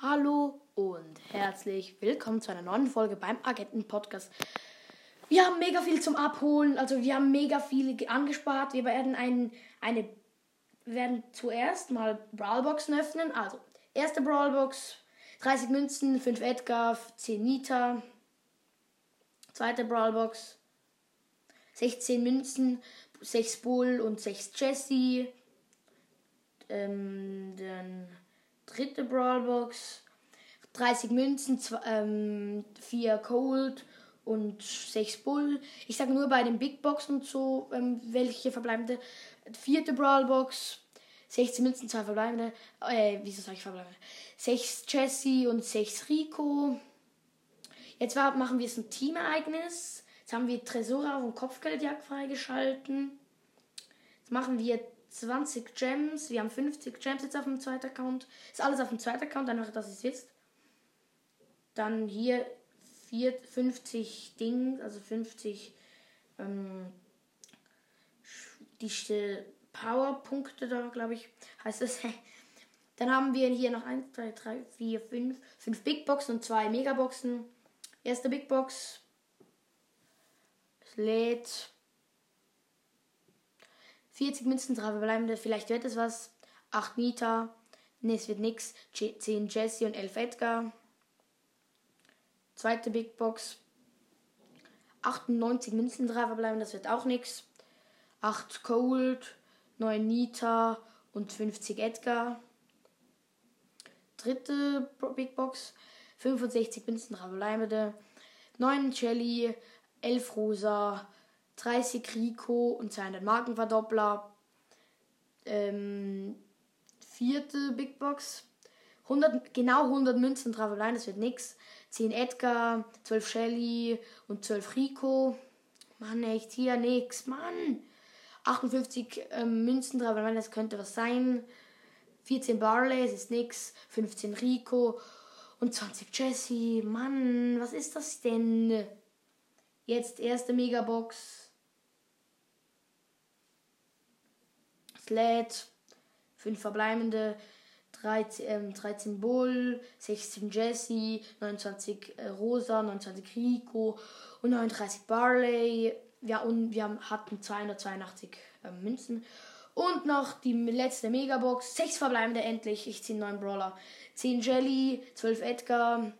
Hallo und herzlich willkommen zu einer neuen Folge beim Agenten Podcast. Wir haben mega viel zum Abholen, also wir haben mega viel angespart. Wir werden ein, eine werden zuerst mal Brawlboxen öffnen. Also, erste Brawlbox, 30 Münzen, 5 Edgar, 10 Nita. Zweite Brawlbox, 16 Münzen, 6 Bull und 6 Jesse. Ähm, dann dritte Brawlbox. 30 Münzen, 4 ähm, Cold und 6 Bull. Ich sage nur bei den Big Boxen und so, ähm, welche verbleibende. Vierte Brawlbox, 16 Münzen, 2 verbleibende. Äh, wieso sage ich verbleibende? 6 Jesse und 6 Rico. Jetzt war, machen wir es ein Teamereignis. Jetzt haben wir Tresora und Kopfgeldjagd freigeschalten. Jetzt machen wir 20 Gems. Wir haben 50 Gems jetzt auf dem zweiten Account. Ist alles auf dem zweiten Account, einfach, dass ihr es wisst. Dann hier 4, 50 Ding, also 50 ähm, die Powerpunkte da, glaube ich, heißt es. Dann haben wir hier noch 1, 2, 3, 4, 5, 5 Big Boxen und 2 Megaboxen. Erste Big Box. Es lädt 40 Münzen, 3 verbleibende, vielleicht wird es was. 8 Nita, ne, es wird nix. 10 Jesse und 11 Edgar. Zweite Big Box. 98 Münzen, 3 verbleibende, das wird auch nix. 8 Cold, 9 Nita und 50 Edgar. Dritte Big Box. 65 Münzen, 3 verbleibende. 9 Jelly, 11 Rosa, 30 Rico und seinen Markenverdoppler. Ähm, vierte Big Box. 100, genau 100 Münzen drauf allein, das wird nix. 10 Edgar, 12 Shelly und 12 Rico. Mann, echt hier nix. Mann. 58 ähm, Münzen drauf allein, das könnte was sein. 14 Barley, es ist nix. 15 Rico und 20 Jesse. Mann, was ist das denn? Jetzt erste Megabox. Sled, 5 verbleibende, 13, ähm, 13 Bull, 16 Jesse, 29 äh, Rosa, 29 Rico und 39 Barley. Ja, und wir haben, hatten 282 äh, Münzen. Und noch die letzte Megabox. 6 verbleibende endlich. Ich ziehe 9 Brawler. 10 Jelly, 12 Edgar,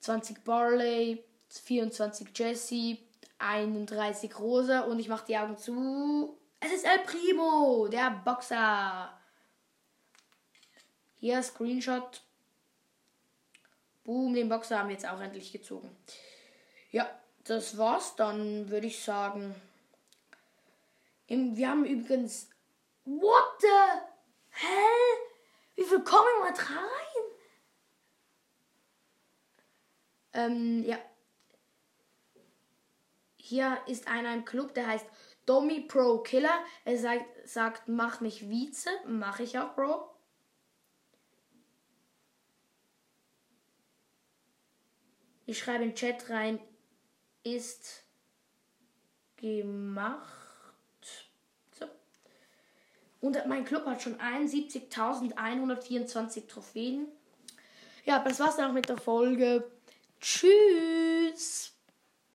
20 Barley, 24 Jesse, 31 Rosa. Und ich mache die Augen zu. Es ist El Primo, der Boxer. Hier Screenshot. Boom, den Boxer haben wir jetzt auch endlich gezogen. Ja, das war's. Dann würde ich sagen. Wir haben übrigens. What the hell? Wie viel kommen wir rein? Ähm, ja. Hier ist einer im Club, der heißt Domi Pro Killer. Er sagt, sagt mach mich Vize. Mache ich auch, Bro. Ich schreibe in den Chat rein, ist gemacht. So. Und mein Club hat schon 71.124 Trophäen. Ja, das war's dann auch mit der Folge. Tschüss.